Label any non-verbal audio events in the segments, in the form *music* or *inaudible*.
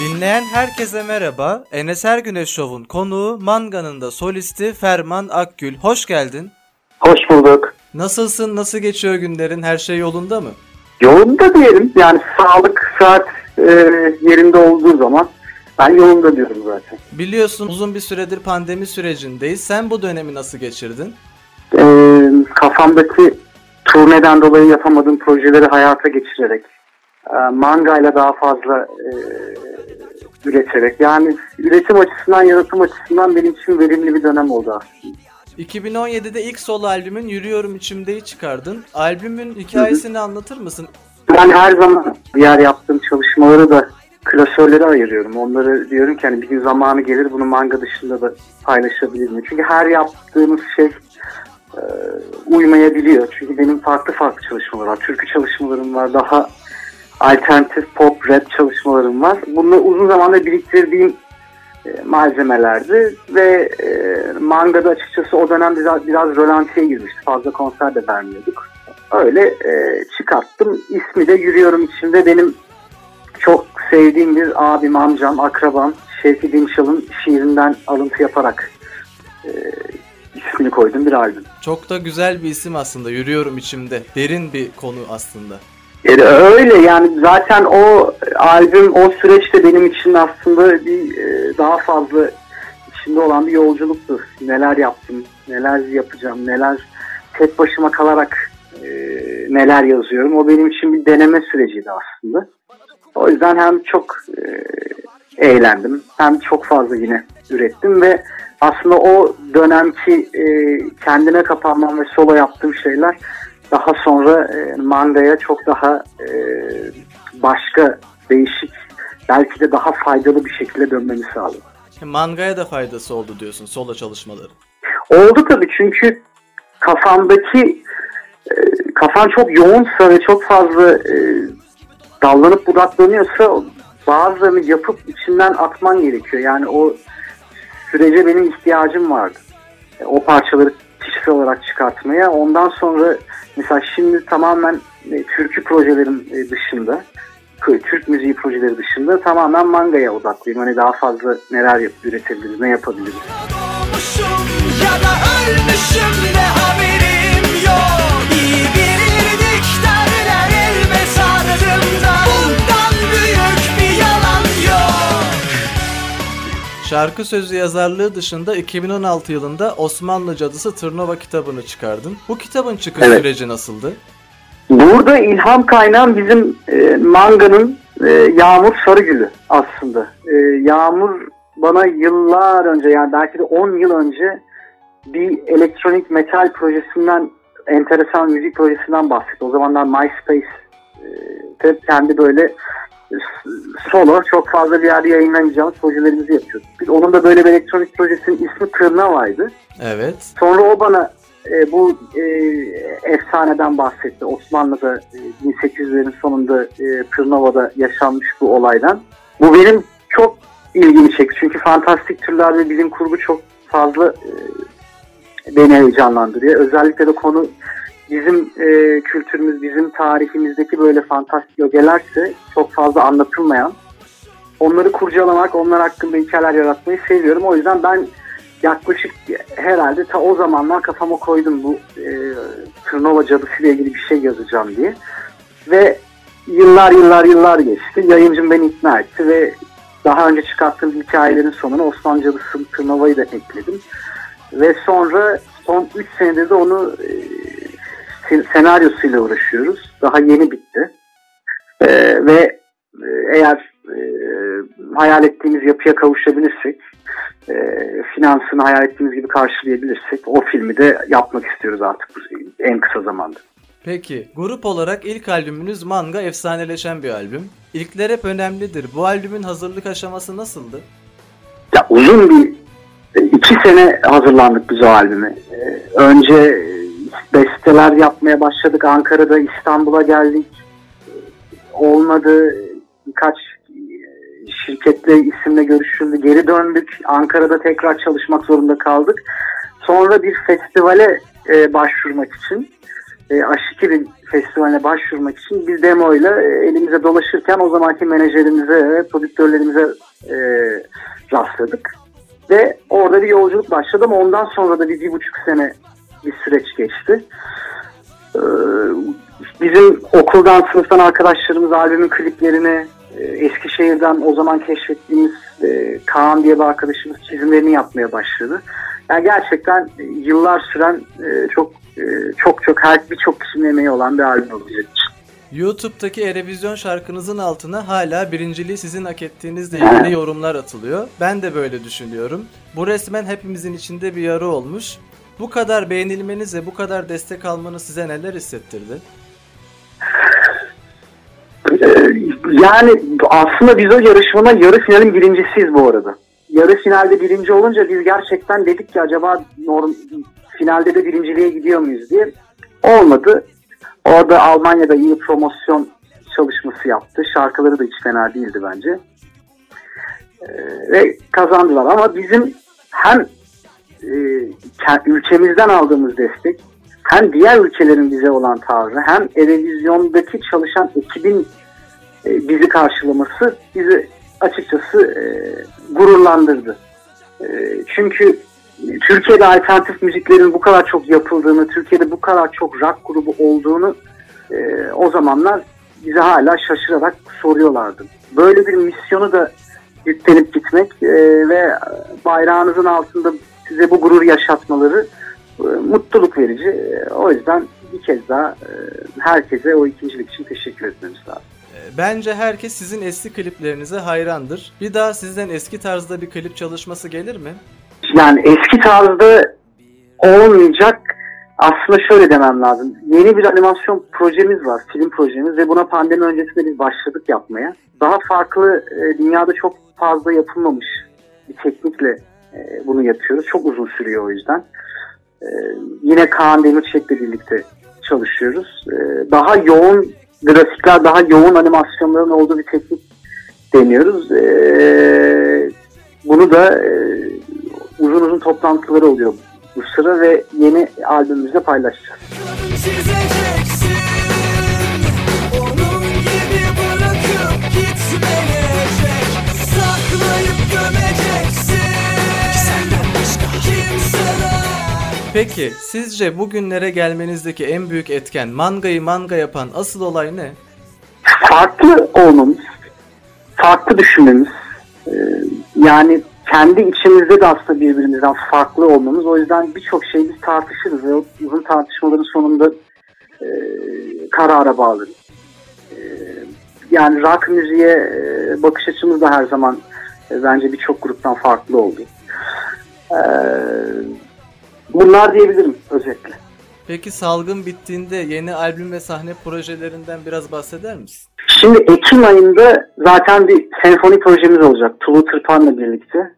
Dinleyen herkese merhaba. Enes Ergüneş Show'un konuğu Manga'nın da solisti Ferman Akgül. Hoş geldin. Hoş bulduk. Nasılsın? Nasıl geçiyor günlerin? Her şey yolunda mı? Yolunda diyelim. Yani sağlık saat e, yerinde olduğu zaman ben yolunda diyorum zaten. Biliyorsun uzun bir süredir pandemi sürecindeyiz. Sen bu dönemi nasıl geçirdin? E, kafamdaki turneden dolayı yapamadığım projeleri hayata geçirerek e, mangayla daha fazla e, üreterek yani üretim açısından yaratım açısından benim için verimli bir dönem oldu aslında. 2017'de ilk solo albümün Yürüyorum İçimde'yi çıkardın. Albümün hikayesini anlatır mısın? Ben her zaman diğer yaptığım çalışmaları da klasörlere ayırıyorum. Onları diyorum ki hani bir gün zamanı gelir bunu manga dışında da paylaşabilir mi? Çünkü her yaptığımız şey e, uymayabiliyor. Çünkü benim farklı farklı çalışmalarım var. Türkü çalışmalarım var. Daha alternatif pop, rap çalışmalarım var. Bunu uzun zamanda biriktirdiğim e, malzemelerdi ve e, mangada açıkçası o dönem biraz, biraz rölantiye girmişti. Fazla konser de vermiyorduk. Öyle e, çıkarttım. İsmi de Yürüyorum içinde benim çok sevdiğim bir abim, amcam, akrabam Şevki Dinçal'ın şiirinden alıntı yaparak e, ismini koydum bir albüm. Çok da güzel bir isim aslında. Yürüyorum içimde. Derin bir konu aslında. Yani öyle yani zaten o albüm o süreçte benim için aslında bir e, daha fazla içinde olan bir yolculuktu. Neler yaptım, neler yapacağım, neler tek başıma kalarak e, neler yazıyorum. O benim için bir deneme süreciydi aslında. O yüzden hem çok e, eğlendim hem çok fazla yine ürettim ve aslında o dönemki e, kendine kapanmam ve solo yaptığım şeyler daha sonra e, mangaya çok daha e, başka değişik belki de daha faydalı bir şekilde dönmemi sağladı. Mangaya da faydası oldu diyorsun solo çalışmaları. Oldu tabii çünkü kafamdaki e, kafan çok yoğunsa ve çok fazla e, dallanıp budaklanıyorsa bazılarını yapıp içinden atman gerekiyor. Yani o sürece benim ihtiyacım vardı. E, o parçaları kişisel olarak çıkartmaya. Ondan sonra mesela şimdi tamamen e, türkü projelerim e, dışında Türk müziği projeleri dışında tamamen mangaya odaklıyım. Hani daha fazla neler üretebiliriz, ne yapabiliriz. ya da ölmüşüm de haberim Şarkı sözü yazarlığı dışında 2016 yılında Osmanlı Cadısı Tırnova kitabını çıkardın. Bu kitabın çıkış evet. süreci nasıldı? Burada ilham kaynağım bizim e, manganın e, Yağmur Sarıgül'ü aslında. E, Yağmur bana yıllar önce yani belki de 10 yıl önce bir elektronik metal projesinden enteresan müzik projesinden bahsetti. O zamanlar MySpace e, kendi böyle solo çok fazla bir yerde yayınlamayacağımız projelerimizi yapıyorduk. Biz onun da böyle bir elektronik projesinin ismi Tırnava'ydı. Evet. Sonra o bana e, bu e, efsaneden bahsetti. Osmanlı'da e, 1800'lerin sonunda e, Tırnava'da yaşanmış bu olaydan. Bu benim çok ilgimi çekti. Çünkü fantastik türler ve bilim kurgu çok fazla e, beni heyecanlandırıyor. Özellikle de konu bizim e, kültürümüz, bizim tarihimizdeki böyle fantastik ögelerse çok fazla anlatılmayan onları kurcalamak, onlar hakkında hikayeler yaratmayı seviyorum. O yüzden ben yaklaşık herhalde ta o zamanlar kafama koydum bu e, Tırnova cadısı ile ilgili bir şey yazacağım diye. Ve yıllar yıllar yıllar geçti. Yayıncım beni ikna etti ve daha önce çıkarttığım hikayelerin sonuna Osman Cadısı Tırnova'yı da ekledim. Ve sonra son 3 senedir de onu e, senaryosuyla uğraşıyoruz. Daha yeni bitti. E, ve e, eğer e, hayal ettiğimiz yapıya kavuşabilirsek e, finansını hayal ettiğimiz gibi karşılayabilirsek o filmi de yapmak istiyoruz artık en kısa zamanda. Peki grup olarak ilk albümünüz Manga efsaneleşen bir albüm. İlkler hep önemlidir. Bu albümün hazırlık aşaması nasıldı? Ya uzun bir iki sene hazırlandık biz o albüme. Ee, önce besteler yapmaya başladık. Ankara'da İstanbul'a geldik. Olmadı. Birkaç şirketle isimle görüşüldü. Geri döndük. Ankara'da tekrar çalışmak zorunda kaldık. Sonra bir festivale e, başvurmak için e, Aşikir'in festivaline başvurmak için bir demo ile e, elimize dolaşırken o zamanki menajerimize ve prodüktörlerimize e, rastladık. Ve orada bir yolculuk başladı ama ondan sonra da bir, bir buçuk sene bir süreç geçti. Ee, bizim okuldan, sınıftan arkadaşlarımız albümün kliplerini e, Eskişehir'den o zaman keşfettiğimiz e, Kaan diye bir arkadaşımız çizimlerini yapmaya başladı. Yani gerçekten e, yıllar süren e, çok e, çok çok her birçok kişinin emeği olan bir albüm olacak. YouTube'daki Erevizyon şarkınızın altına hala birinciliği sizin hak ettiğinizle ilgili yorumlar atılıyor. Ben de böyle düşünüyorum. Bu resmen hepimizin içinde bir yarı olmuş. Bu kadar beğenilmeniz ve bu kadar destek almanız size neler hissettirdi? Ee, yani aslında biz o yarışmanın yarı finalin birincisiyiz bu arada. Yarı finalde birinci olunca biz gerçekten dedik ki acaba norm, finalde de birinciliğe gidiyor muyuz diye. Olmadı. Orada Almanya'da iyi promosyon çalışması yaptı. Şarkıları da hiç fena değildi bence. Ee, ve kazandılar ama bizim hem e, ülkemizden aldığımız destek hem diğer ülkelerin bize olan tavrı hem Erevizyon'daki çalışan ekibin e, bizi karşılaması bizi açıkçası e, gururlandırdı. E, çünkü Türkiye'de alternatif müziklerin bu kadar çok yapıldığını, Türkiye'de bu kadar çok rock grubu olduğunu e, o zamanlar bize hala şaşırarak soruyorlardı. Böyle bir misyonu da yüklenip gitmek e, ve bayrağınızın altında size bu gurur yaşatmaları e, mutluluk verici. E, o yüzden bir kez daha e, herkese o ikincilik için teşekkür etmemiz lazım. Bence herkes sizin eski kliplerinize hayrandır. Bir daha sizden eski tarzda bir klip çalışması gelir mi? Yani eski tarzda olmayacak. Aslında şöyle demem lazım. Yeni bir animasyon projemiz var, film projemiz ve buna pandemi öncesinde biz başladık yapmaya. Daha farklı, dünyada çok fazla yapılmamış bir teknikle bunu yapıyoruz. Çok uzun sürüyor o yüzden. Yine Kaan Demirçek'le birlikte çalışıyoruz. Daha yoğun grafikler daha yoğun animasyonların olduğu bir teknik deniyoruz. Ee, bunu da e, uzun uzun toplantıları oluyor bu sıra ve yeni albümümüzde paylaşacağız. Peki sizce bugünlere gelmenizdeki en büyük etken mangayı manga yapan asıl olay ne? Farklı olmamız, farklı düşünmemiz. Ee, yani kendi içimizde de aslında birbirimizden farklı olmamız. O yüzden birçok şey biz tartışırız ve uzun tartışmaların sonunda e, karara bağlarız. E, yani rock müziğe e, bakış açımız da her zaman e, bence birçok gruptan farklı oldu. Eee Bunlar diyebilirim özetle. Peki salgın bittiğinde yeni albüm ve sahne projelerinden biraz bahseder misin? Şimdi Ekim ayında zaten bir senfoni projemiz olacak Tulu Tırpan'la birlikte.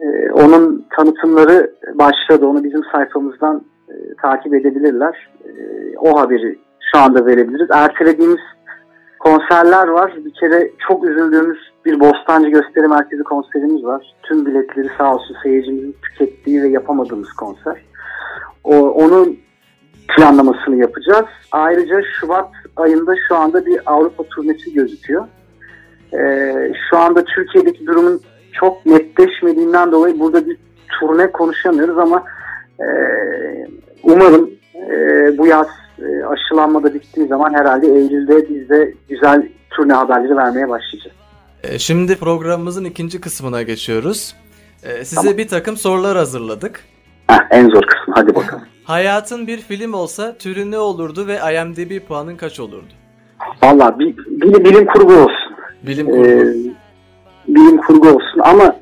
Ee, onun tanıtımları başladı. Onu bizim sayfamızdan e, takip edebilirler. E, o haberi şu anda verebiliriz. Ertelediğimiz konserler var. Bir kere çok üzüldüğümüz bir Bostancı Gösteri Merkezi konserimiz var. Tüm biletleri sağ olsun seyircimizin tükettiği ve yapamadığımız konser. O, onun planlamasını yapacağız. Ayrıca Şubat ayında şu anda bir Avrupa turnesi gözüküyor. Ee, şu anda Türkiye'deki durumun çok netleşmediğinden dolayı burada bir turne konuşamıyoruz ama e, umarım e, bu yaz e, aşılanma da bittiği zaman herhalde Eylül'de biz de güzel turne haberleri vermeye başlayacağız. E, şimdi programımızın ikinci kısmına geçiyoruz. E, size tamam. bir takım sorular hazırladık. Heh, en zor kısmı hadi bakalım. Hayatın bir film olsa türü ne olurdu ve IMDb puanın kaç olurdu? Valla bilim, bilim kurgu olsun. Bilim kurgu. Ee, bilim kurgu olsun ama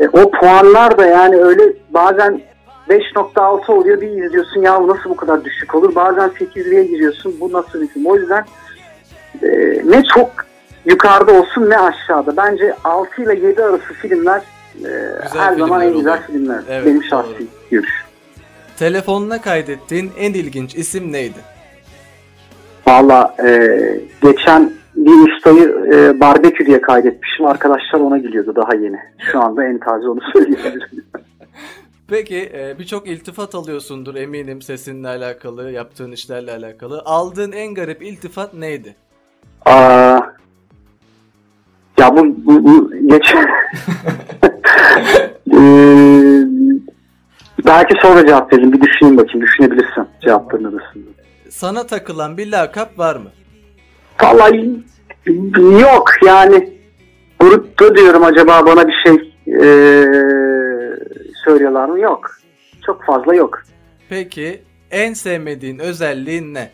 e, o puanlar da yani öyle bazen 5.6 oluyor bir izliyorsun ya nasıl bu kadar düşük olur. Bazen 8'liğe giriyorsun bu nasıl bir film. O yüzden e, ne çok yukarıda olsun ne aşağıda. Bence 6 ile 7 arası filmler e, her zaman en güzel olur. filmler. Evet, Benim şahsi görüş. Telefonuna kaydettiğin en ilginç isim neydi? Valla e, geçen bir ustayı e, barbekü diye kaydetmişim. Arkadaşlar ona gülüyordu daha yeni. Şu anda en taze onu *laughs* söyleyebilirim. Peki e, birçok iltifat alıyorsundur eminim sesinle alakalı, yaptığın işlerle alakalı. Aldığın en garip iltifat neydi? Aa, ya bu, bu, bu geç. *laughs* Ee, belki sonra cevap veririm. Bir düşüneyim bakayım. Düşünebilirsin cevapların arasında. Sana takılan bir lakap var mı? Vallahi yok yani. Grupta diyorum acaba bana bir şey ee, söylüyorlar mı? Yok. Çok fazla yok. Peki en sevmediğin özelliğin ne?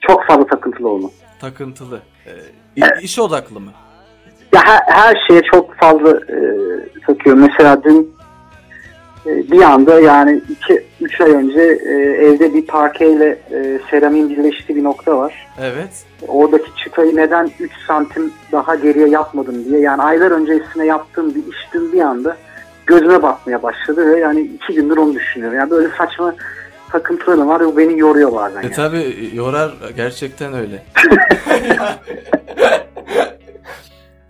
Çok fazla takıntılı olma. Takıntılı. E, i- iş odaklı mı? Ya her, her şeye çok fazla e, takıyorum. Mesela dün e, bir anda yani 2-3 ay önce e, evde bir parkeyle e, seramiğin birleştiği bir nokta var. Evet. Oradaki çıtayı neden 3 santim daha geriye yapmadım diye. Yani aylar öncesine yaptığım bir iş dün bir anda gözüme batmaya başladı ve yani iki gündür onu düşünüyorum. Yani böyle saçma takıntılarım var ve beni yoruyor bazen. E yani. tabi yorar gerçekten öyle. *laughs*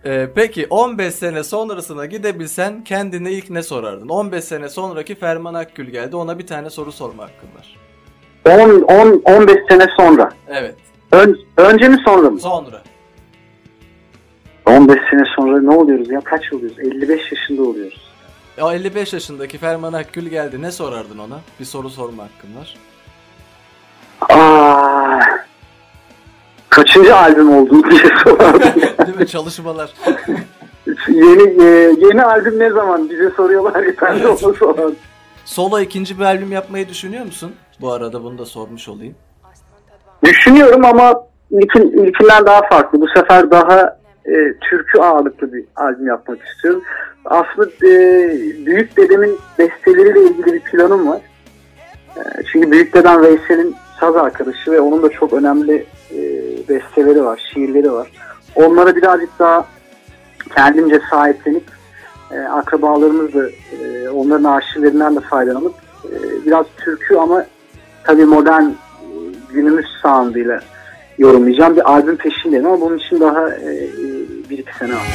E, peki 15 sene sonrasına gidebilsen kendine ilk ne sorardın? 15 sene sonraki Ferman Akgül geldi ona bir tane soru sorma hakkın var. 10, 10, 15 sene sonra. Evet Ön, önce mi sonra mı? sonra. 15 sene sonra ne oluyoruz ya? Kaç oluyoruz? 55 yaşında oluyoruz. O 55 yaşındaki Ferman Akgül geldi ne sorardın ona? Bir soru sorma hakkın var. Kaçıncı albüm olduğunu diye *laughs* sorardım. Değil mi çalışmalar? yeni, e, yeni albüm ne zaman bize soruyorlar ya ben de onu sorardım. Solo ikinci bir albüm yapmayı düşünüyor musun? Bu arada bunu da sormuş olayım. Düşünüyorum ama ilkin, ilkinden daha farklı. Bu sefer daha e, türkü ağırlıklı bir albüm yapmak istiyorum. Aslında e, büyük dedemin besteleriyle ilgili bir planım var. E, çünkü büyük dedem Veysel'in saz arkadaşı ve onun da çok önemli e, besteleri var, şiirleri var. Onlara birazcık daha kendimce sahiplenip e, akrabalarımızla e, onların arşivlerinden de faydalanıp e, biraz türkü ama tabii modern e, günümüz sound'ıyla yorumlayacağım bir albüm peşindeyim ama bunun için daha e, e, bir iki sene var.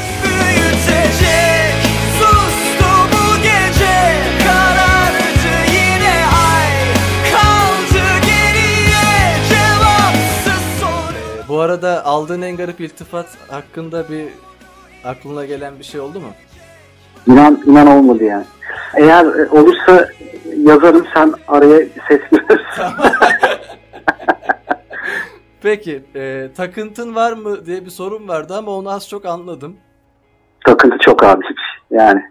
Bu arada aldığın en garip iltifat hakkında bir aklına gelen bir şey oldu mu? İnan, inan olmadı yani. Eğer e, olursa yazarım sen araya ses *laughs* girersin. *laughs* Peki e, takıntın var mı diye bir sorum vardı ama onu az çok anladım. Takıntı çok abi yani.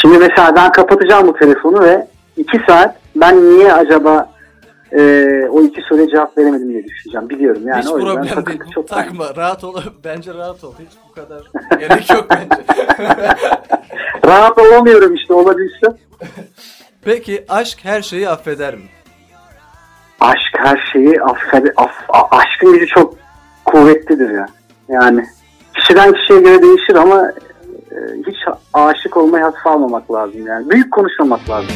Şimdi mesela ben kapatacağım bu telefonu ve iki saat ben niye acaba e, o iki soruya cevap veremedim diye düşüneceğim. Biliyorum yani Hiç o yüzden problem değil. çok Takma rahat ol. *laughs* Bence rahat ol. Hiç bu kadar *laughs* gerek yok bence. *laughs* Rahat olamıyorum işte olabilse. Peki aşk her şeyi affeder mi? Aşk her şeyi affede, aff, a- aşkın gücü çok kuvvetlidir ya. Yani kişiden kişiye göre değişir ama e, hiç aşık olmaya hafife almamak lazım yani. Büyük konuşmamak lazım.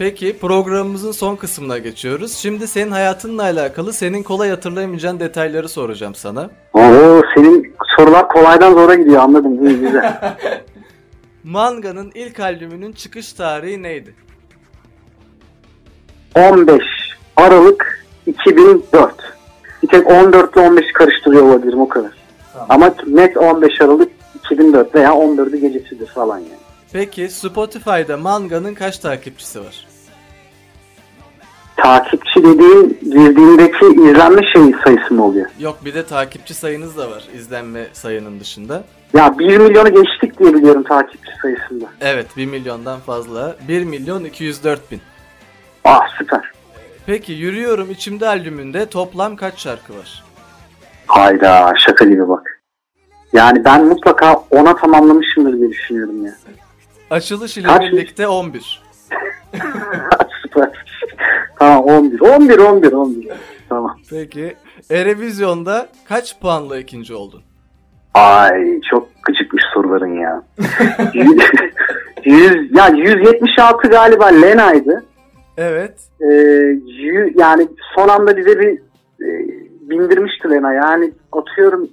Peki programımızın son kısmına geçiyoruz. Şimdi senin hayatınla alakalı senin kolay hatırlayamayacağın detayları soracağım sana. Oo senin sorular kolaydan zora gidiyor anladım. İyi güzel. *laughs* Manga'nın ilk albümünün çıkış tarihi neydi? 15 Aralık 2004. Bir tek 14 ile 15'i karıştırıyor olabilirim o kadar. Tamam. Ama net 15 Aralık 2004 veya 14'ü gecesidir falan yani. Peki Spotify'da Manga'nın kaç takipçisi var? Takipçi dediğin girdiğindeki izlenme şey sayısı mı oluyor? Yok bir de takipçi sayınız da var izlenme sayının dışında. Ya 1 milyonu geçtik diye biliyorum takipçi sayısında. Evet 1 milyondan fazla. 1 milyon 204 bin. Ah süper. Peki Yürüyorum İçimde albümünde toplam kaç şarkı var? Hayda şaka gibi bak. Yani ben mutlaka ona tamamlamışımdır diye düşünüyorum ya. Açılış ile Kaç? birlikte 11. süper. *laughs* tamam 11. 11 11 11. Tamam. Peki Erevizyon'da kaç puanla ikinci oldun? Ay çok gıcıkmış soruların ya. 100, ya 176 galiba Lena'ydı. Evet. Ee, yü- yani son anda bize bir e, bindirmişti Lena. Yani atıyorum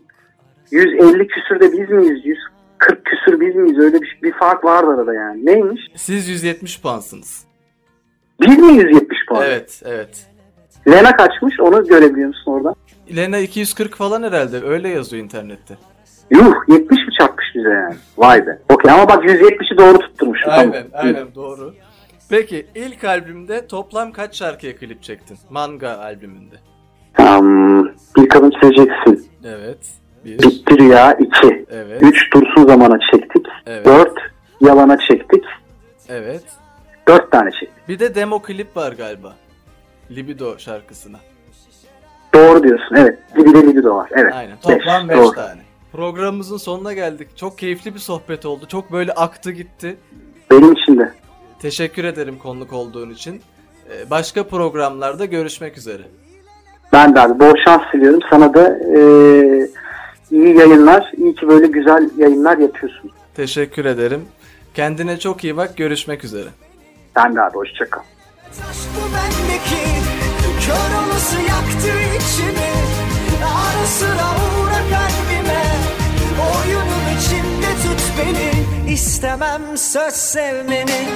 150 küsür de biz miyiz? 140 küsür biz miyiz? Öyle bir, bir fark vardı arada yani. Neymiş? Siz 170 puansınız. Biz mi 170 puan? Evet, evet. Lena kaçmış? Onu görebiliyor musun orada? Lena 240 falan herhalde. Öyle yazıyor internette. Yuh 70 mi çarpmış bize yani? Vay be. Okey ama bak 170'i doğru tutturmuşum. Aynen, tamam. aynen doğru. Peki ilk albümde toplam kaç şarkıya klip çektin? Manga albümünde. Tamam. Bir kadın seveceksin. Evet. Bir. Bitti Rüya 2. Evet. 3 Dursun Zaman'a çektik. Evet. 4 Yalan'a çektik. Evet. 4 tane çektik. Bir de demo klip var galiba. Libido şarkısına. Doğru diyorsun. Evet. Bir de Libido var. Evet. Aynen. Toplam 5 doğru. tane. Programımızın sonuna geldik. Çok keyifli bir sohbet oldu. Çok böyle aktı gitti. Benim için de. Teşekkür ederim konuk olduğun için. Ee, Başka programlarda görüşmek üzere. Ben de abi bol şans diliyorum. Sana da e, iyi yayınlar. İyi ki böyle güzel yayınlar yapıyorsun. Teşekkür ederim. Kendine çok iyi bak. Görüşmek üzere. Ben de abi hoşçakal. Kör yaktı içimi Ara sıra uğra kalbime Oyunun içinde tut beni İstemem söz sevmeni